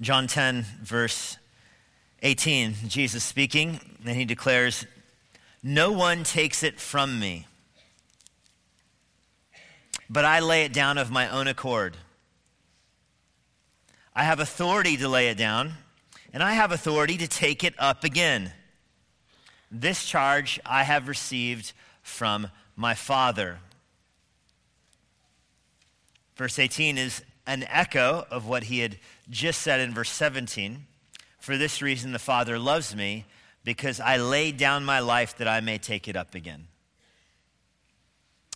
John 10, verse 18, Jesus speaking, and he declares, No one takes it from me, but I lay it down of my own accord. I have authority to lay it down, and I have authority to take it up again. This charge I have received from my Father. Verse 18 is an echo of what he had just said in verse 17. For this reason, the Father loves me, because I laid down my life that I may take it up again.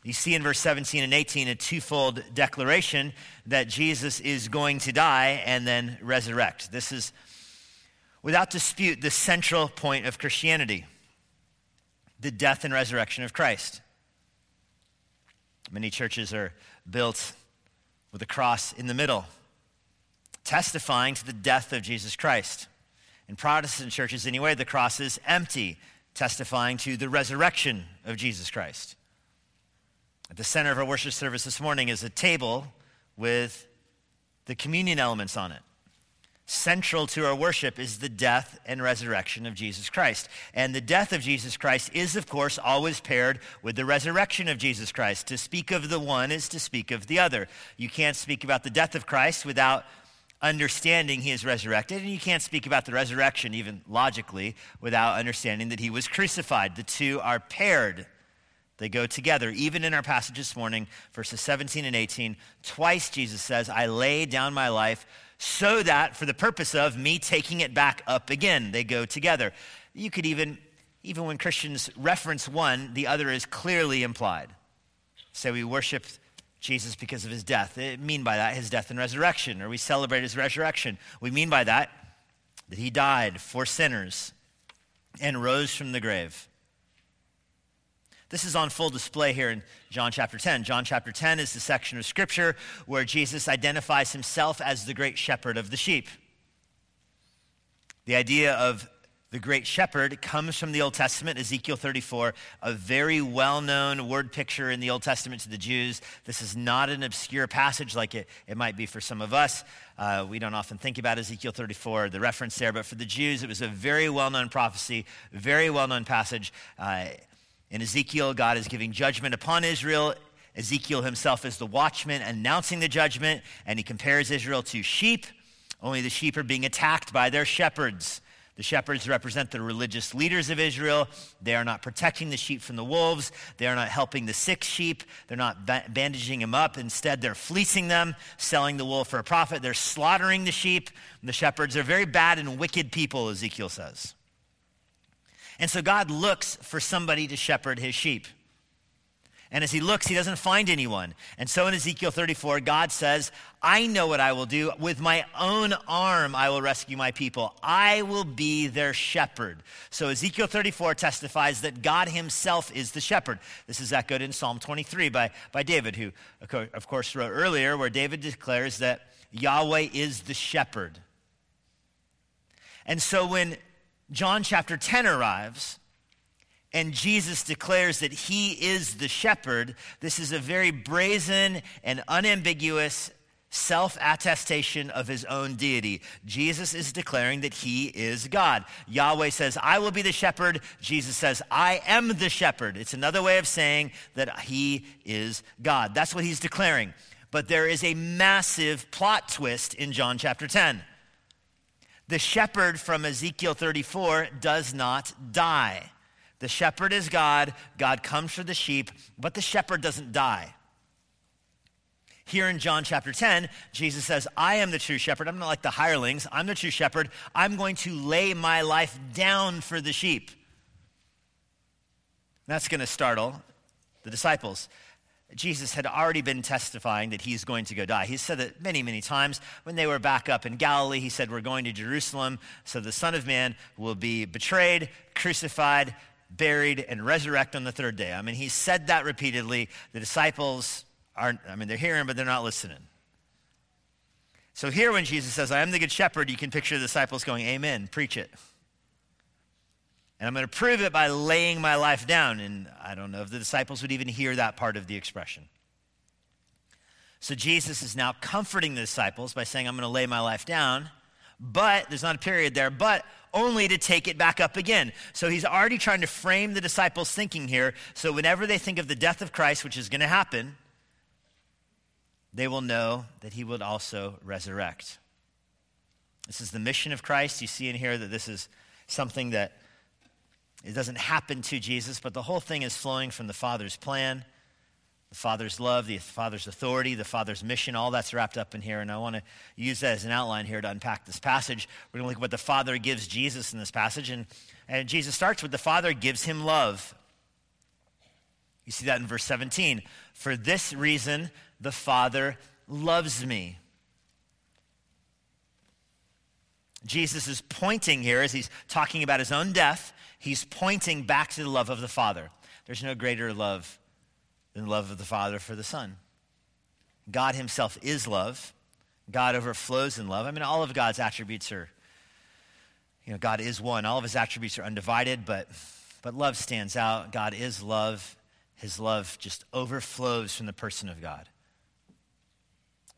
You see in verse 17 and 18 a twofold declaration that Jesus is going to die and then resurrect. This is, without dispute, the central point of Christianity the death and resurrection of Christ. Many churches are built with a cross in the middle, testifying to the death of Jesus Christ. In Protestant churches, anyway, the cross is empty, testifying to the resurrection of Jesus Christ. At the center of our worship service this morning is a table with the communion elements on it. Central to our worship is the death and resurrection of Jesus Christ. And the death of Jesus Christ is, of course, always paired with the resurrection of Jesus Christ. To speak of the one is to speak of the other. You can't speak about the death of Christ without understanding he is resurrected, and you can't speak about the resurrection, even logically, without understanding that he was crucified. The two are paired. They go together. Even in our passage this morning, verses 17 and 18, twice Jesus says, I lay down my life so that for the purpose of me taking it back up again. They go together. You could even, even when Christians reference one, the other is clearly implied. Say we worship Jesus because of his death. They mean by that his death and resurrection, or we celebrate his resurrection. We mean by that that he died for sinners and rose from the grave. This is on full display here in John chapter 10. John chapter 10 is the section of scripture where Jesus identifies himself as the great shepherd of the sheep. The idea of the great shepherd comes from the Old Testament, Ezekiel 34, a very well known word picture in the Old Testament to the Jews. This is not an obscure passage like it, it might be for some of us. Uh, we don't often think about Ezekiel 34, the reference there, but for the Jews, it was a very well known prophecy, very well known passage. Uh, in Ezekiel, God is giving judgment upon Israel. Ezekiel himself is the watchman announcing the judgment, and he compares Israel to sheep. Only the sheep are being attacked by their shepherds. The shepherds represent the religious leaders of Israel. They are not protecting the sheep from the wolves. They are not helping the sick sheep. They're not bandaging them up. Instead, they're fleecing them, selling the wool for a profit. They're slaughtering the sheep. The shepherds are very bad and wicked people, Ezekiel says. And so God looks for somebody to shepherd his sheep. And as he looks, he doesn't find anyone. And so in Ezekiel 34, God says, I know what I will do. With my own arm, I will rescue my people. I will be their shepherd. So Ezekiel 34 testifies that God himself is the shepherd. This is echoed in Psalm 23 by, by David, who, of course, wrote earlier, where David declares that Yahweh is the shepherd. And so when John chapter 10 arrives and Jesus declares that he is the shepherd, this is a very brazen and unambiguous self attestation of his own deity. Jesus is declaring that he is God. Yahweh says, I will be the shepherd. Jesus says, I am the shepherd. It's another way of saying that he is God. That's what he's declaring. But there is a massive plot twist in John chapter 10. The shepherd from Ezekiel 34 does not die. The shepherd is God. God comes for the sheep, but the shepherd doesn't die. Here in John chapter 10, Jesus says, I am the true shepherd. I'm not like the hirelings. I'm the true shepherd. I'm going to lay my life down for the sheep. That's going to startle the disciples. Jesus had already been testifying that he's going to go die. He said that many, many times. When they were back up in Galilee, he said, We're going to Jerusalem, so the Son of Man will be betrayed, crucified, buried, and resurrect on the third day. I mean, he said that repeatedly. The disciples aren't, I mean, they're hearing, but they're not listening. So here, when Jesus says, I am the good shepherd, you can picture the disciples going, Amen, preach it. And I'm going to prove it by laying my life down. And I don't know if the disciples would even hear that part of the expression. So Jesus is now comforting the disciples by saying, I'm going to lay my life down, but there's not a period there, but only to take it back up again. So he's already trying to frame the disciples' thinking here. So whenever they think of the death of Christ, which is going to happen, they will know that he would also resurrect. This is the mission of Christ. You see in here that this is something that it doesn't happen to Jesus, but the whole thing is flowing from the Father's plan, the Father's love, the Father's authority, the Father's mission. All that's wrapped up in here. And I want to use that as an outline here to unpack this passage. We're going to look at what the Father gives Jesus in this passage. And, and Jesus starts with the Father gives him love. You see that in verse 17. For this reason, the Father loves me. Jesus is pointing here as he's talking about his own death, he's pointing back to the love of the Father. There's no greater love than love of the Father for the Son. God himself is love. God overflows in love. I mean, all of God's attributes are, you know, God is one. All of his attributes are undivided, but, but love stands out. God is love. His love just overflows from the person of God.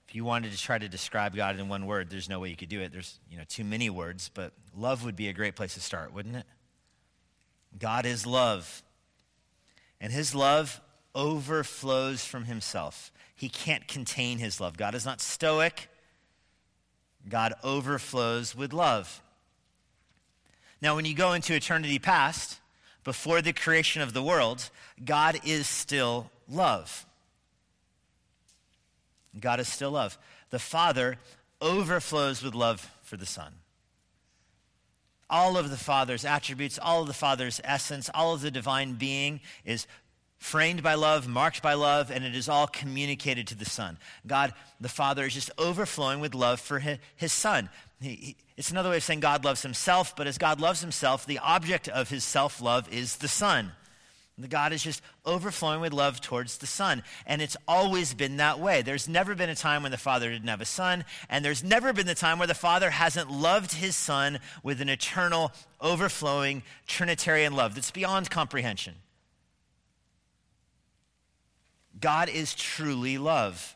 If you wanted to try to describe God in one word, there's no way you could do it. There's, you know, too many words, but love would be a great place to start, wouldn't it? God is love. And his love overflows from himself. He can't contain his love. God is not stoic. God overflows with love. Now, when you go into eternity past, before the creation of the world, God is still love. God is still love. The Father overflows with love for the Son. All of the Father's attributes, all of the Father's essence, all of the divine being is framed by love, marked by love, and it is all communicated to the Son. God, the Father, is just overflowing with love for his, Son. He, he, it's another way of saying God loves himself, but as God loves himself, the object of his self love is the Son. The God is just overflowing with love towards the Son. And it's always been that way. There's never been a time when the Father didn't have a Son, and there's never been the time where the Father hasn't loved his Son with an eternal, overflowing Trinitarian love that's beyond comprehension. God is truly love.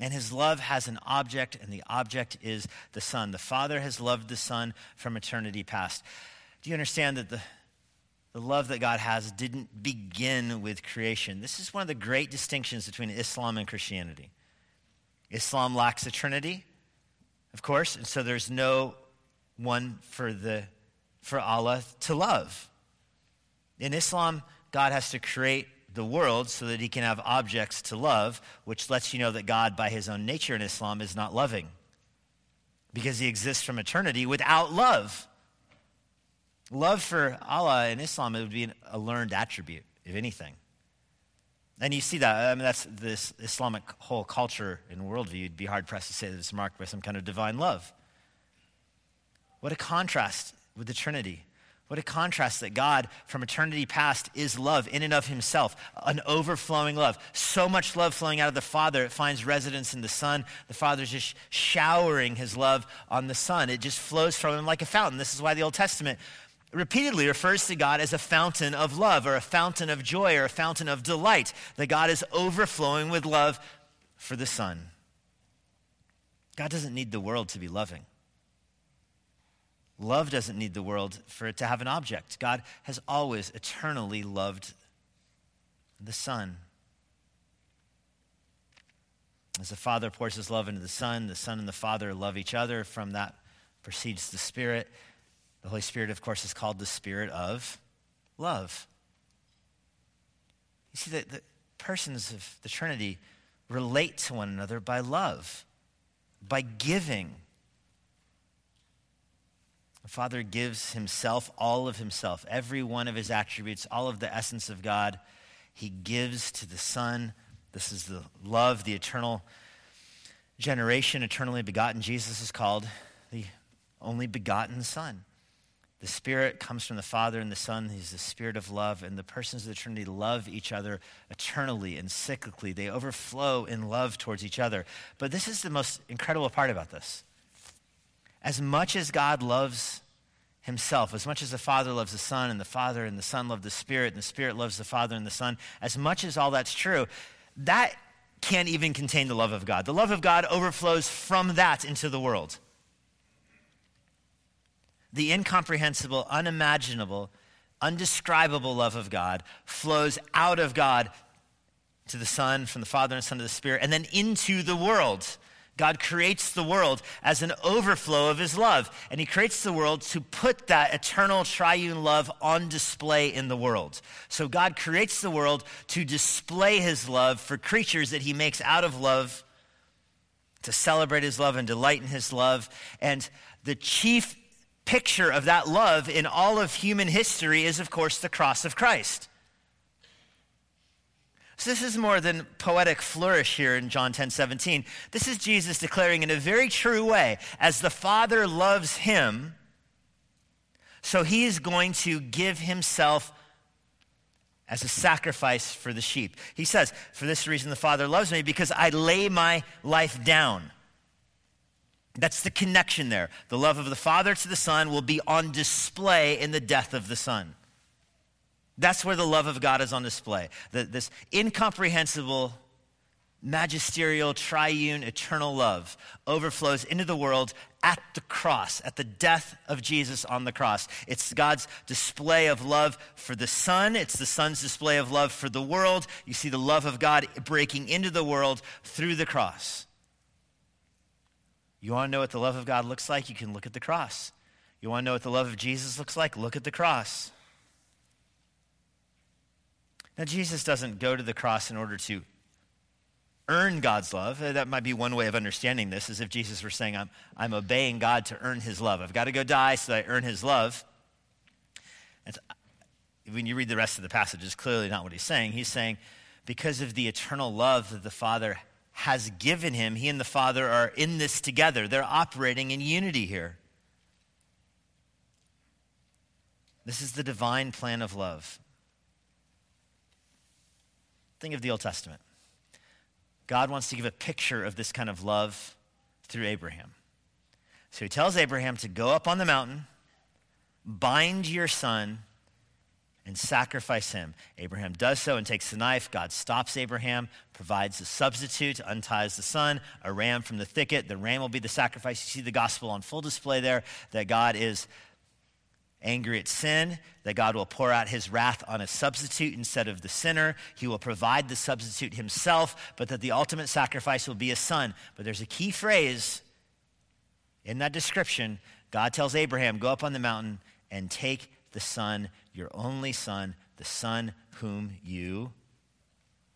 And his love has an object, and the object is the Son. The Father has loved the Son from eternity past. Do you understand that the the love that God has didn't begin with creation. This is one of the great distinctions between Islam and Christianity. Islam lacks the Trinity, of course, and so there's no one for, the, for Allah to love. In Islam, God has to create the world so that he can have objects to love, which lets you know that God, by his own nature in Islam, is not loving because he exists from eternity without love. Love for Allah in Islam, it would be a learned attribute, if anything. And you see that. I mean, that's this Islamic whole culture and worldview. You'd be hard pressed to say that it's marked by some kind of divine love. What a contrast with the Trinity. What a contrast that God, from eternity past, is love in and of himself, an overflowing love. So much love flowing out of the Father, it finds residence in the Son. The Father's just showering his love on the Son. It just flows from him like a fountain. This is why the Old Testament repeatedly refers to God as a fountain of love or a fountain of joy or a fountain of delight, that God is overflowing with love for the Son. God doesn't need the world to be loving. Love doesn't need the world for it to have an object. God has always eternally loved the Son. As the Father pours his love into the Son, the Son and the Father love each other. From that proceeds the Spirit. The Holy Spirit, of course, is called the Spirit of love. You see, that the persons of the Trinity relate to one another by love, by giving. The Father gives himself, all of himself, every one of his attributes, all of the essence of God, he gives to the Son. This is the love, the eternal generation, eternally begotten. Jesus is called the only begotten Son. The Spirit comes from the Father and the Son. He's the Spirit of love. And the persons of the Trinity love each other eternally and cyclically. They overflow in love towards each other. But this is the most incredible part about this. As much as God loves himself, as much as the Father loves the Son, and the Father and the Son love the Spirit, and the Spirit loves the Father and the Son, as much as all that's true, that can't even contain the love of God. The love of God overflows from that into the world. The incomprehensible, unimaginable, undescribable love of God flows out of God to the Son, from the Father and Son to the Spirit, and then into the world. God creates the world as an overflow of his love. And he creates the world to put that eternal triune love on display in the world. So God creates the world to display his love for creatures that he makes out of love, to celebrate his love and delight in his love. And the chief picture of that love in all of human history is, of course, the cross of Christ. So this is more than poetic flourish here in John 10 17. This is Jesus declaring in a very true way, as the Father loves him, so he is going to give himself as a sacrifice for the sheep. He says, For this reason the Father loves me, because I lay my life down. That's the connection there. The love of the Father to the Son will be on display in the death of the Son. That's where the love of God is on display. The, this incomprehensible, magisterial, triune, eternal love overflows into the world at the cross, at the death of Jesus on the cross. It's God's display of love for the Son, it's the Son's display of love for the world. You see the love of God breaking into the world through the cross. You want to know what the love of God looks like? You can look at the cross. You want to know what the love of Jesus looks like? Look at the cross. Now, Jesus doesn't go to the cross in order to earn God's love. Uh, that might be one way of understanding this, as if Jesus were saying, I'm, I'm obeying God to earn his love. I've got to go die so I earn his love. And when you read the rest of the passage, it's clearly not what he's saying. He's saying, because of the eternal love that the Father has given him. He and the Father are in this together, they're operating in unity here. This is the divine plan of love. Think of the Old Testament. God wants to give a picture of this kind of love through Abraham. So he tells Abraham to go up on the mountain, bind your son, and sacrifice him. Abraham does so and takes the knife. God stops Abraham, provides a substitute, unties the son, a ram from the thicket. The ram will be the sacrifice. You see the gospel on full display there that God is angry at sin, that God will pour out his wrath on a substitute instead of the sinner. He will provide the substitute himself, but that the ultimate sacrifice will be a son. But there's a key phrase in that description. God tells Abraham, Go up on the mountain and take the son, your only son, the son whom you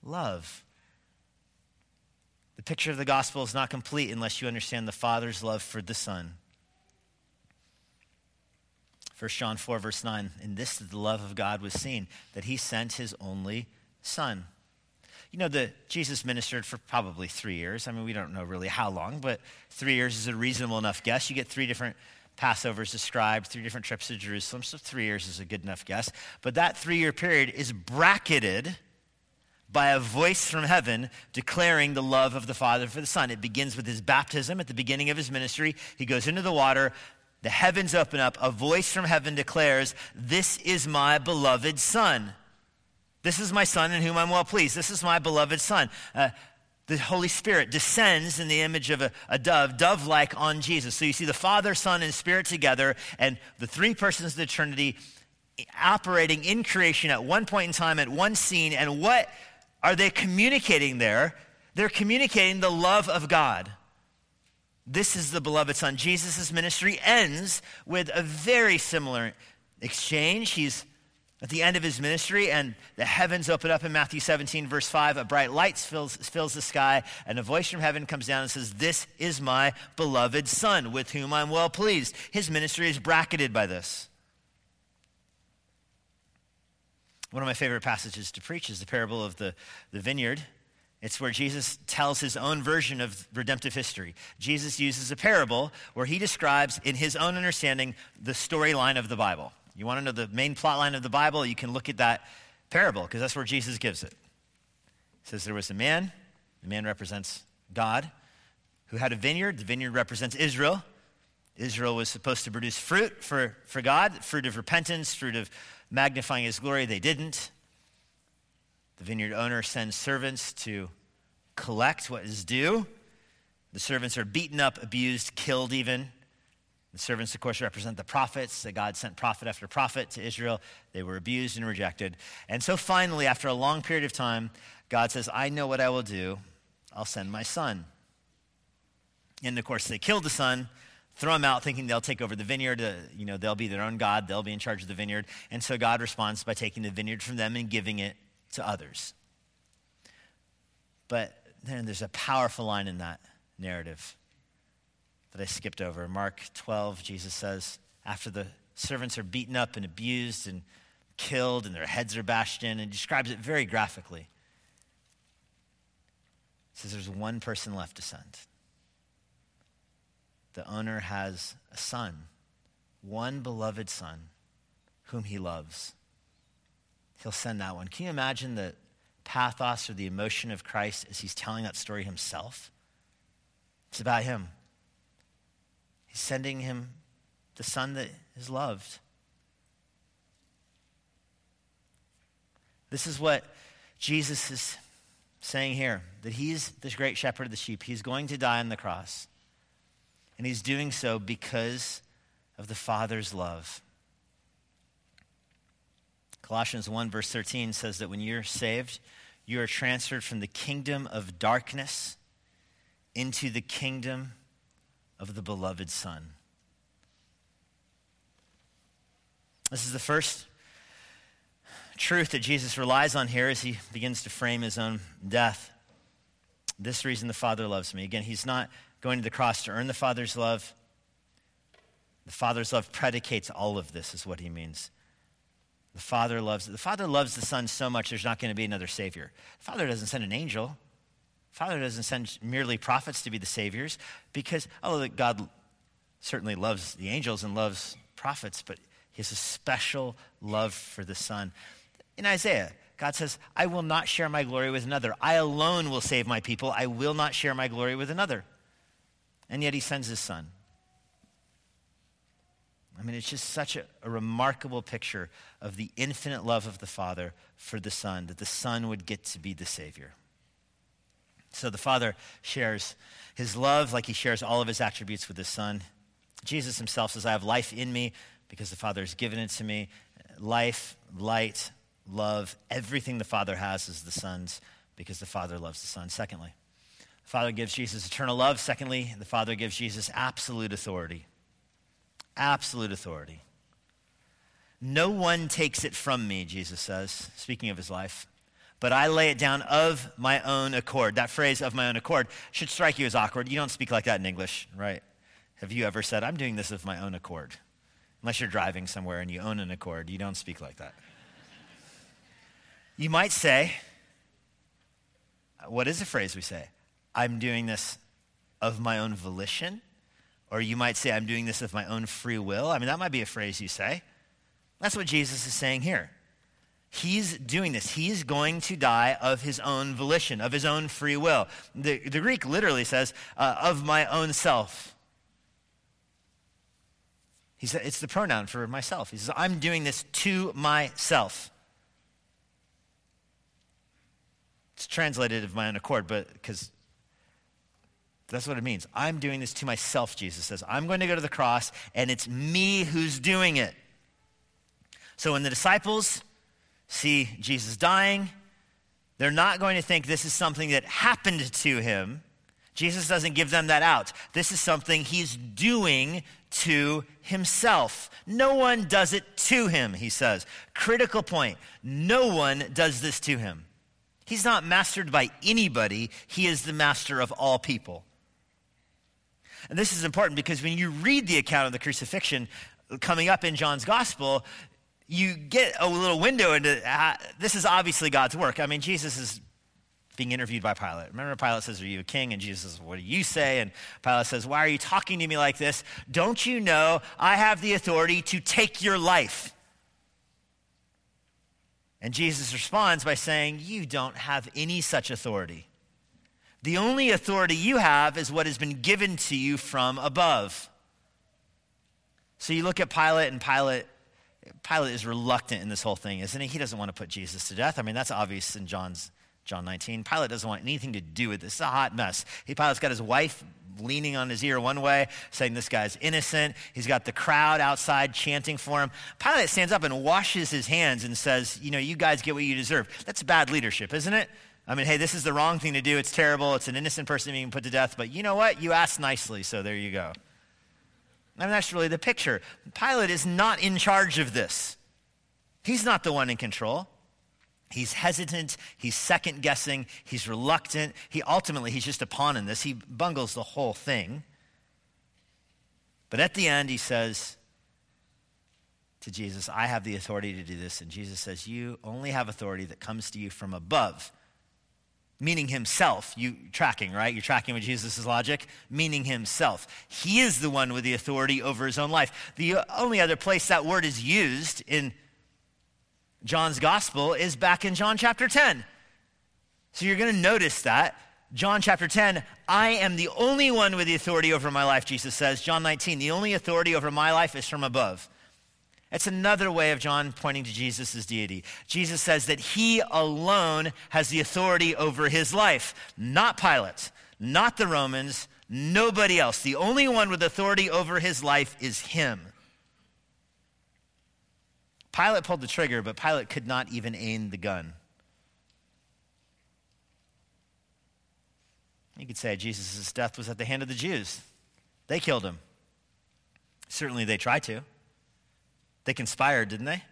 love. The picture of the gospel is not complete unless you understand the Father's love for the Son. 1 John 4, verse 9, in this the love of God was seen, that he sent his only Son. You know, the, Jesus ministered for probably three years. I mean, we don't know really how long, but three years is a reasonable enough guess. You get three different Passovers described, three different trips to Jerusalem, so three years is a good enough guess. But that three year period is bracketed by a voice from heaven declaring the love of the Father for the Son. It begins with his baptism at the beginning of his ministry. He goes into the water, the heavens open up, a voice from heaven declares, This is my beloved Son. This is my Son in whom I'm well pleased. This is my beloved Son. Uh, the Holy Spirit descends in the image of a, a dove, dove like on Jesus. So you see the Father, Son, and Spirit together, and the three persons of the Trinity operating in creation at one point in time, at one scene. And what are they communicating there? They're communicating the love of God. This is the beloved Son. Jesus' ministry ends with a very similar exchange. He's at the end of his ministry, and the heavens open up in Matthew 17, verse 5. A bright light fills, fills the sky, and a voice from heaven comes down and says, This is my beloved Son, with whom I'm well pleased. His ministry is bracketed by this. One of my favorite passages to preach is the parable of the, the vineyard. It's where Jesus tells his own version of redemptive history. Jesus uses a parable where he describes, in his own understanding, the storyline of the Bible. You want to know the main plot line of the Bible? You can look at that parable because that's where Jesus gives it. It says there was a man, the man represents God, who had a vineyard. The vineyard represents Israel. Israel was supposed to produce fruit for, for God, fruit of repentance, fruit of magnifying his glory. They didn't. The vineyard owner sends servants to collect what is due. The servants are beaten up, abused, killed even. The servants, of course, represent the prophets, that God sent prophet after prophet to Israel. They were abused and rejected. And so finally, after a long period of time, God says, I know what I will do. I'll send my son. And of course, they killed the son, throw them out, thinking they'll take over the vineyard. Uh, you know, they'll be their own God, they'll be in charge of the vineyard. And so God responds by taking the vineyard from them and giving it to others. But then there's a powerful line in that narrative that I skipped over. Mark 12, Jesus says, after the servants are beaten up and abused and killed and their heads are bashed in, and describes it very graphically. He says there's one person left to send. The owner has a son, one beloved son, whom he loves. He'll send that one. Can you imagine the pathos or the emotion of Christ as he's telling that story himself? It's about him. He's sending him the son that is loved. This is what Jesus is saying here that he's this great shepherd of the sheep. He's going to die on the cross. And he's doing so because of the Father's love. Colossians 1, verse 13 says that when you're saved, you are transferred from the kingdom of darkness into the kingdom of the beloved Son. This is the first truth that Jesus relies on here as he begins to frame his own death. This reason the Father loves me. Again, he's not going to the cross to earn the Father's love. The Father's love predicates all of this, is what he means. The Father loves the Father loves the Son so much there's not going to be another Savior. The Father doesn't send an angel. Father doesn't send merely prophets to be the saviors because, although God certainly loves the angels and loves prophets, but he has a special love for the Son. In Isaiah, God says, I will not share my glory with another. I alone will save my people. I will not share my glory with another. And yet he sends his Son. I mean, it's just such a, a, remarkable picture of the infinite love of the Father for the Son, that the Son would get to be the Savior. So the Father shares his love like he shares all of his attributes with the Son. Jesus himself says, I have life in me because the Father has given it to me. Life, light, love, everything the Father has is the Son's because the Father loves the Son. Secondly, the Father gives Jesus eternal love. Secondly, the Father gives Jesus absolute authority. Absolute authority. No one takes it from me, Jesus says, speaking of his life but I lay it down of my own accord. That phrase, of my own accord, should strike you as awkward. You don't speak like that in English, right? Have you ever said, I'm doing this of my own accord? Unless you're driving somewhere and you own an accord, you don't speak like that. you might say, what is the phrase we say? I'm doing this of my own volition. Or you might say, I'm doing this of my own free will. I mean, that might be a phrase you say. That's what Jesus is saying here. He's doing this. He's going to die of his own volition, of his own free will. The, the Greek literally says, uh, of my own self. He said, it's the pronoun for myself. He says, I'm doing this to myself. It's translated of my own accord, but because that's what it means. I'm doing this to myself, Jesus says. I'm going to go to the cross, and it's me who's doing it. So when the disciples see Jesus dying, they're not going to think this is something that happened to him. Jesus doesn't give them that out. This is something he's doing to himself. No one does it to him, he says. Critical point no one does this to him. He's not mastered by anybody, he is the master of all people. And this is important because when you read the account of the crucifixion coming up in John's gospel, you get a little window into uh, this is obviously God's work. I mean, Jesus is being interviewed by Pilate. Remember, Pilate says, Are you a king? And Jesus says, What do you say? And Pilate says, Why are you talking to me like this? Don't you know I have the authority to take your life? And Jesus responds by saying, You don't have any such authority. The only authority you have is what has been given to you from above. So you look at Pilate, and Pilate Pilate is reluctant in this whole thing, isn't he? He doesn't want to put Jesus to death. I mean, that's obvious in John's John 19. Pilate doesn't want anything to do with this. It's a hot mess. He, Pilate's got his wife leaning on his ear one way, saying this guy's innocent. He's got the crowd outside chanting for him. Pilate stands up and washes his hands and says, You know, you guys get what you deserve. That's bad leadership, isn't it? I mean, hey, this is the wrong thing to do. It's terrible. It's an innocent person being put to death. But you know what? You asked nicely, so there you go. I mean, that's really the picture. Pilate is not in charge of this. He's not the one in control. He's hesitant, he's second guessing, he's reluctant. He ultimately he's just a pawn in this. He bungles the whole thing. But at the end he says to Jesus, "I have the authority to do this." And Jesus says, "You only have authority that comes to you from above." Meaning himself, you tracking, right? You're tracking with Jesus' logic, meaning himself. He is the one with the authority over his own life. The only other place that word is used in John's gospel is back in John chapter 10. So you're going to notice that. John chapter 10, I am the only one with the authority over my life, Jesus says. John 19, the only authority over my life is from above. It's another way of John pointing to Jesus' deity. Jesus says that he alone has the authority over his life, not Pilate, not the Romans, nobody else. The only one with authority over his life is him. Pilate pulled the trigger, but Pilate could not even aim the gun. You could say Jesus' death was at the hand of the Jews. They killed him. Certainly they tried to. They conspired, didn't they?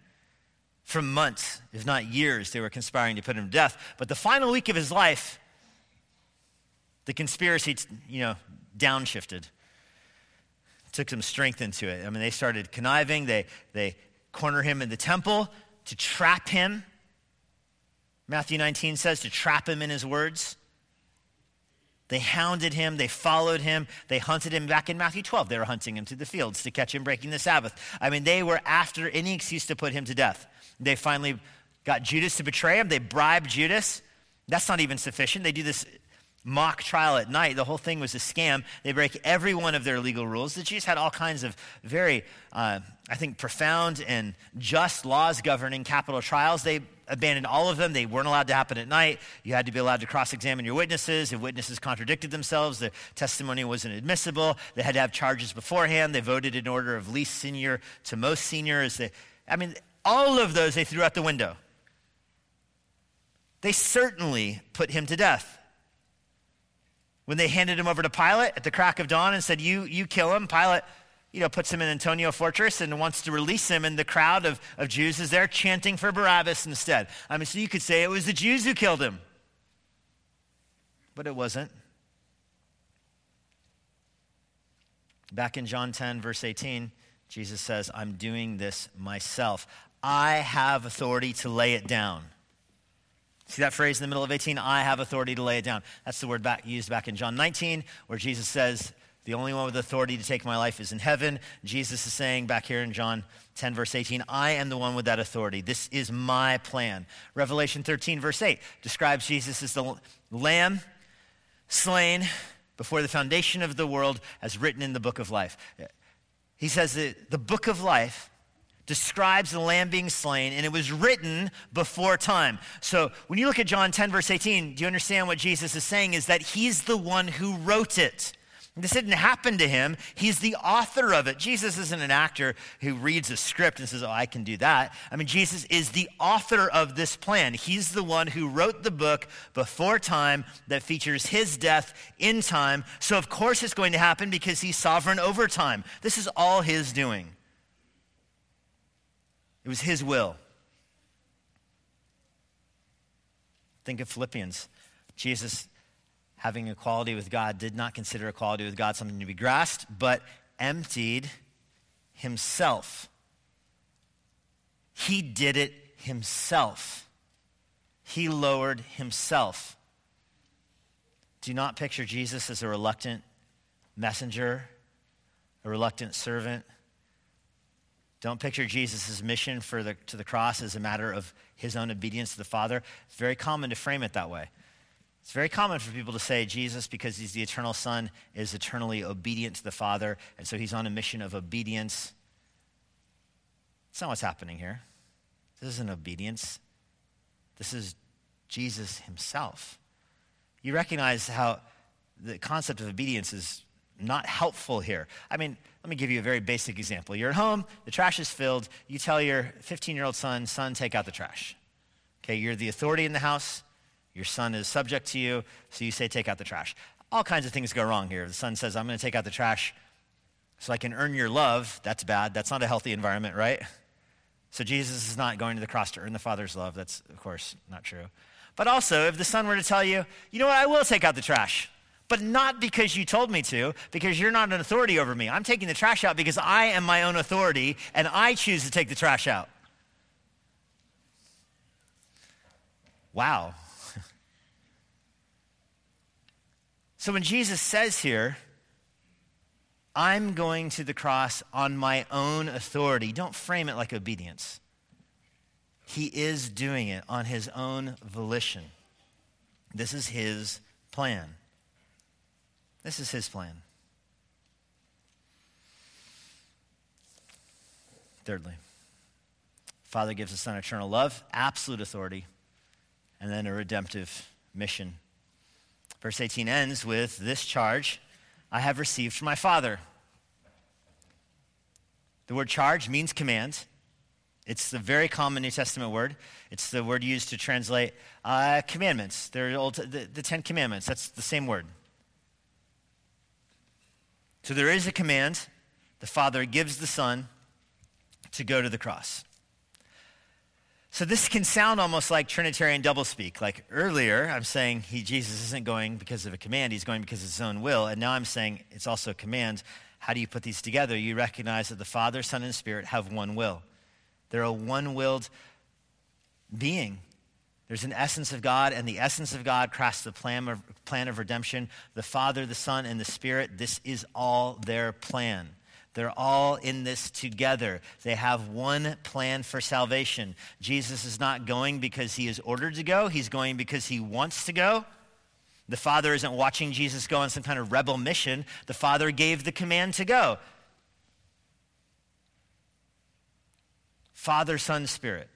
For months, if not years, they were conspiring to put him to death. But the final week of his life, the conspiracy, you know, downshifted. Took some strength into it. I mean, they started conniving. They, they corner him in the temple, to trap him. Matthew 19 says to trap him in his words. They hounded him, they followed him, they hunted him back in Matthew 12. They were hunting him through the fields to catch him breaking the Sabbath. I mean, they were after any excuse to put him to death. They finally got Judas to betray him, they bribed Judas. That's not even sufficient. They do this mock trial at night. The whole thing was a scam. They break every one of their legal rules. The Jews had all kinds of very, uh, I think, profound and just laws governing capital trials. They abandoned all of them. They weren't allowed to happen at night. You had to be allowed to cross examine your witnesses. If witnesses contradicted themselves, the testimony wasn't admissible. They had to have charges beforehand. They voted in order of least senior to most senior. As they, I mean, all of those they threw out the window. They certainly put him to death. When they handed him over to Pilate at the crack of dawn and said, You, you kill him, Pilate you know, puts him in Antonia Fortress and wants to release him, and the crowd of, of Jews is there chanting for Barabbas instead. I mean, so you could say it was the Jews who killed him. But it wasn't. Back in John 10, verse 18, Jesus says, I'm doing this myself. I have authority to lay it down. See that phrase in the middle of 18? I have authority to lay it down. That's the word back, used back in John 19, where Jesus says, The only one with authority to take my life is in heaven. Jesus is saying back here in John 10, verse 18, I am the one with that authority. This is my plan. Revelation 13, verse 8 describes Jesus as the lamb slain before the foundation of the world, as written in the book of life. He says that the book of life describes the lamb being slain, and it was written before time. So when you look at John 10, verse 18, do you understand what Jesus is saying? Is that he's the one who wrote it. This didn't happen to him. He's the author of it. Jesus isn't an actor who reads a script and says, Oh, I can do that. I mean, Jesus is the author of this plan. He's the one who wrote the book before time that features his death in time. So, of course, it's going to happen because he's sovereign over time. This is all his doing. It was his will. Think of Philippians. Jesus, having equality with God, did not consider equality with God something to be grasped, but emptied himself. He did it himself. He lowered himself. Do not picture Jesus as a reluctant messenger, a reluctant servant, don't picture Jesus' mission for the, to the cross as a matter of his own obedience to the Father. It's very common to frame it that way. It's very common for people to say Jesus, because he's the eternal Son, is eternally obedient to the Father, and so he's on a mission of obedience. That's not what's happening here. This isn't obedience. This is Jesus himself. You recognize how the concept of obedience is not helpful here. I mean, let me give you a very basic example. You're at home, the trash is filled. You tell your 15 year old son, son, take out the trash. Okay, you're the authority in the house. Your son is subject to you, so you say, take out the trash. All kinds of things go wrong here. The son says, I'm going to take out the trash so I can earn your love. That's bad. That's not a healthy environment, right? So Jesus is not going to the cross to earn the Father's love. That's, of course, not true. But also, if the son were to tell you, you know what, I will take out the trash, but not because you told me to, because you're not an authority over me. I'm taking the trash out because I am my own authority and I choose to take the trash out. Wow. so when Jesus says here, I'm going to the cross on my own authority, don't frame it like obedience. He is doing it on his own volition. This is his plan. This is his plan. Thirdly, Father gives the Son eternal love, absolute authority, and then a redemptive mission. Verse 18 ends with this charge I have received from my Father. The word charge means command. It's the very common New Testament word. It's the word used to translate uh, commandments. They're old, the, the Ten Commandments. That's the same word. So there is a command. The Father gives the Son to go to the cross. So this can sound almost like Trinitarian doublespeak. Like earlier, I'm saying he, Jesus isn't going because of a command, he's going because of his own will. And now I'm saying it's also a command. How do you put these together? You recognize that the Father, Son, and Spirit have one will. They're a one willed being. There's an essence of God, and the essence of God crafts the plan of, plan of redemption. The Father, the Son, and the Spirit, this is all their plan. They're all in this together. They have one plan for salvation. Jesus is not going because he is ordered to go, he's going because he wants to go. The Father isn't watching Jesus go on some kind of rebel mission. The Father gave the command to go. Father, Son, Spirit.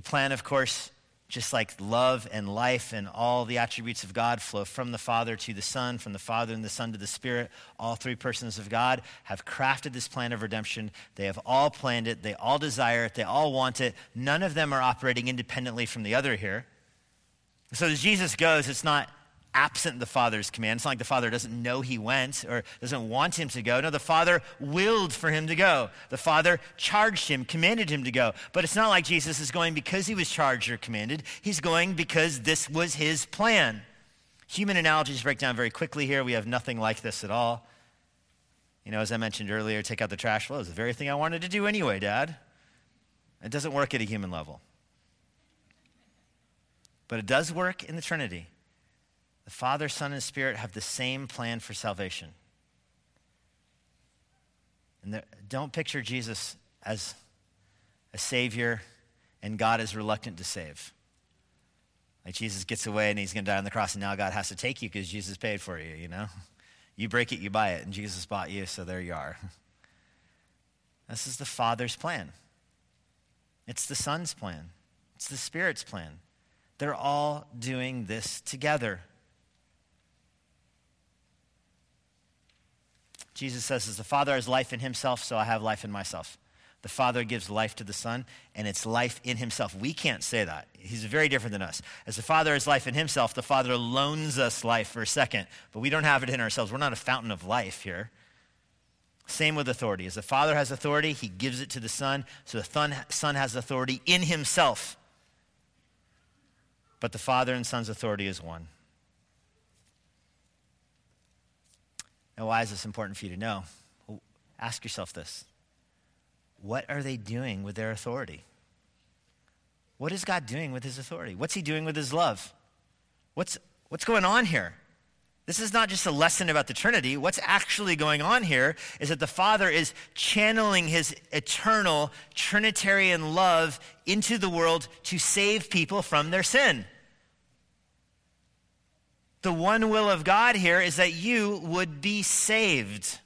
The plan, of course, just like love and life and all the attributes of God flow from the Father to the Son, from the Father and the Son to the Spirit, all three persons of God have crafted this plan of redemption. They have all planned it. They all desire it. They all want it. None of them are operating independently from the other here. So as Jesus goes, it's not absent the Father's command. It's not like the Father doesn't know he went or doesn't want him to go. No, the Father willed for him to go. The Father charged him, commanded him to go. But it's not like Jesus is going because he was charged or commanded. He's going because this was his plan. Human analogies break down very quickly here. We have nothing like this at all. You know, as I mentioned earlier, take out the trash. Well, it's the very thing I wanted to do anyway, Dad. It doesn't work at a human level. But it does work in the Trinity. The Father, Son, and Spirit have the same plan for salvation. And don't picture Jesus as a Savior and God is reluctant to save. Like Jesus gets away and he's going to die on the cross, and now God has to take you because Jesus paid for you, you know? You break it, you buy it, and Jesus bought you, so there you are. This is the Father's plan. It's the Son's plan. It's the Spirit's plan. They're all doing this together. Jesus says, As the Father has life in himself, so I have life in myself. The Father gives life to the Son, and it's life in himself. We can't say that. He's very different than us. As the Father has life in himself, the Father loans us life for a second, but we don't have it in ourselves. We're not a fountain of life here. Same with authority. As the Father has authority, he gives it to the Son, so the Son has authority in himself. But the Father and Son's authority is one. Now, why is this important for you to know? Well, ask yourself this What are they doing with their authority? What is God doing with his authority? What's he doing with his love? What's, what's going on here? This is not just a lesson about the Trinity. What's actually going on here is that the Father is channeling his eternal Trinitarian love into the world to save people from their sin. The one will of God here is that you would be saved.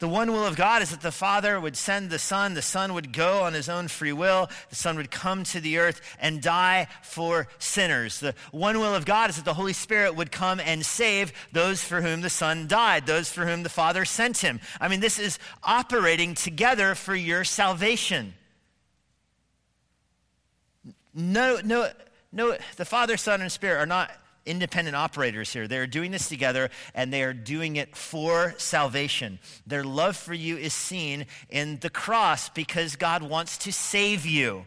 The one will of God is that the Father would send the Son, the Son would go on his own free will, the Son would come to the earth and die for sinners. The one will of God is that the Holy Spirit would come and save those for whom the Son died, those for whom the Father sent him. I mean, this is operating together for your salvation. No, no, no, the Father, Son, and Spirit are not independent operators here. They're doing this together and they are doing it for salvation. Their love for you is seen in the cross because God wants to save you.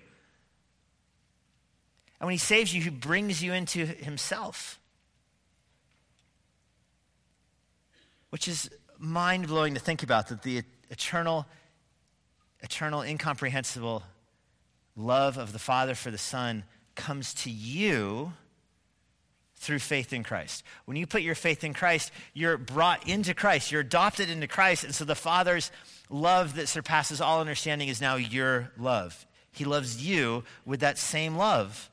And when He saves you, He brings you into Himself, which is mind blowing to think about that the eternal, eternal, incomprehensible love of the Father for the Son comes to you through faith in Christ. When you put your faith in Christ, you're brought into Christ, you're adopted into Christ, and so the Father's love that surpasses all understanding is now your love. He loves you with that same love.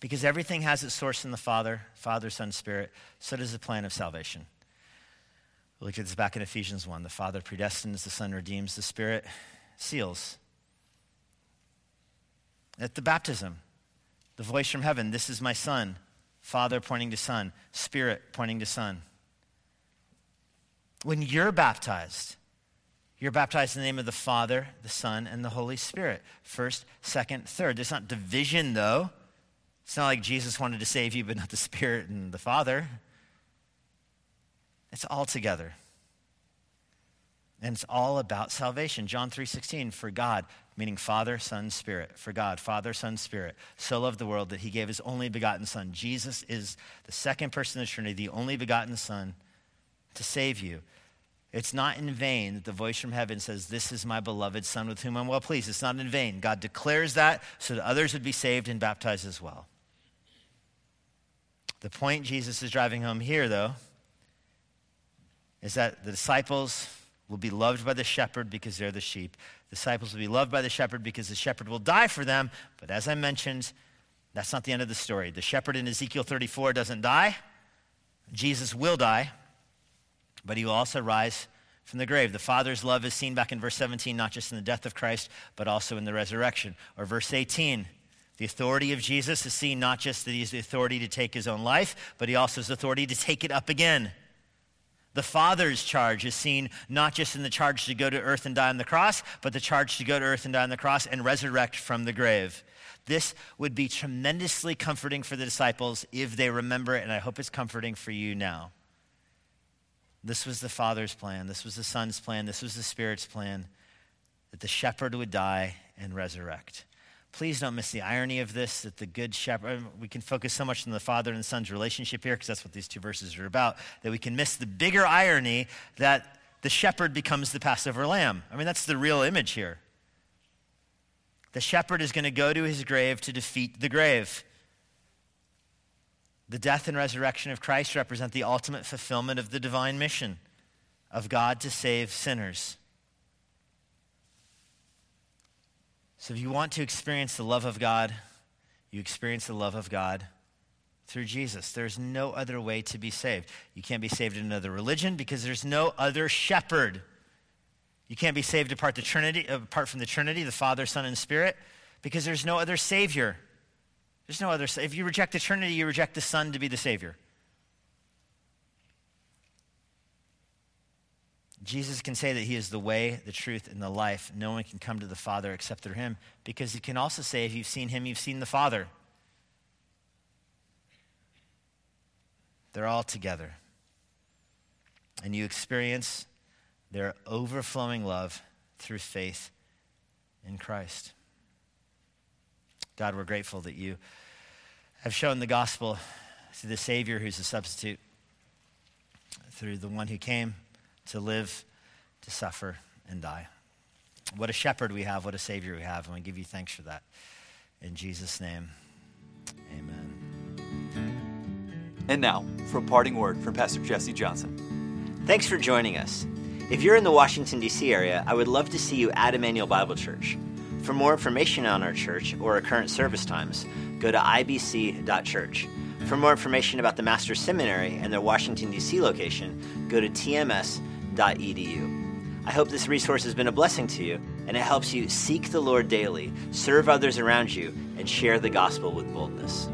Because everything has its source in the Father, Father, Son, Spirit, so does the plan of salvation. We looked at this back in Ephesians 1. The Father predestines, the Son redeems, the Spirit seals. At the baptism, the voice from heaven, This is my Son. Father pointing to Son. Spirit pointing to Son. When you're baptized, you're baptized in the name of the Father, the Son, and the Holy Spirit. First, second, third. There's not division, though. It's not like Jesus wanted to save you, but not the Spirit and the Father. It's all together. And it's all about salvation. John 3:16, for God, meaning Father, Son, Spirit. For God, Father, Son, Spirit, so loved the world that he gave his only begotten Son. Jesus is the second person of the Trinity, the only begotten Son to save you. It's not in vain that the voice from heaven says, This is my beloved Son with whom I'm well pleased. It's not in vain. God declares that so that others would be saved and baptized as well. The point Jesus is driving home here, though, is that the disciples will be loved by the shepherd because they're the sheep. Disciples will be loved by the shepherd because the shepherd will die for them. But as I mentioned, that's not the end of the story. The shepherd in Ezekiel 34 doesn't die. Jesus will die, but he will also rise from the grave. The Father's love is seen back in verse 17, not just in the death of Christ, but also in the resurrection. Or verse 18, the authority of Jesus is seen not just that he has the authority to take his own life, but he also has authority to take it up again. The Father's charge is seen not just in the charge to go to earth and die on the cross, but the charge to go to earth and die on the cross and resurrect from the grave. This would be tremendously comforting for the disciples if they remember it, and I hope it's comforting for you now. This was the Father's plan. This was the Son's plan. This was the Spirit's plan that the shepherd would die and resurrect. Please don't miss the irony of this that the good shepherd, um, we can focus so much on the father and son's relationship here because that's what these two verses are about, that we can miss the bigger irony that the shepherd becomes the Passover lamb. I mean, that's the real image here. The shepherd is going to go to his grave to defeat the grave. The death and resurrection of Christ represent the ultimate fulfillment of the divine mission of God to save sinners. So if you want to experience the love of God, you experience the love of God through Jesus. There's no other way to be saved. You can't be saved in another religion because there's no other shepherd. You can't be saved apart, the Trinity, apart from the Trinity, the Father, Son, and Spirit, because there's no other Savior. There's no other. If you reject the Trinity, you reject the Son to be the Savior. Jesus can say that he is the way, the truth, and the life. No one can come to the Father except through him because he can also say, if you've seen him, you've seen the Father. They're all together. And you experience their overflowing love through faith in Christ. God, we're grateful that you have shown the gospel through the Savior who's a substitute, through the one who came to live, to suffer, and die. What a shepherd we have, what a Savior we have, and we give you thanks for that. In Jesus' name, amen. And now, for a parting word from Pastor Jesse Johnson. Thanks for joining us. If you're in the Washington, D.C. area, I would love to see you at Immanuel Bible Church. For more information on our church or our current service times, go to ibc.church. For more information about the Master's Seminary and their Washington, D.C. location, go to I hope this resource has been a blessing to you and it helps you seek the Lord daily, serve others around you, and share the gospel with boldness.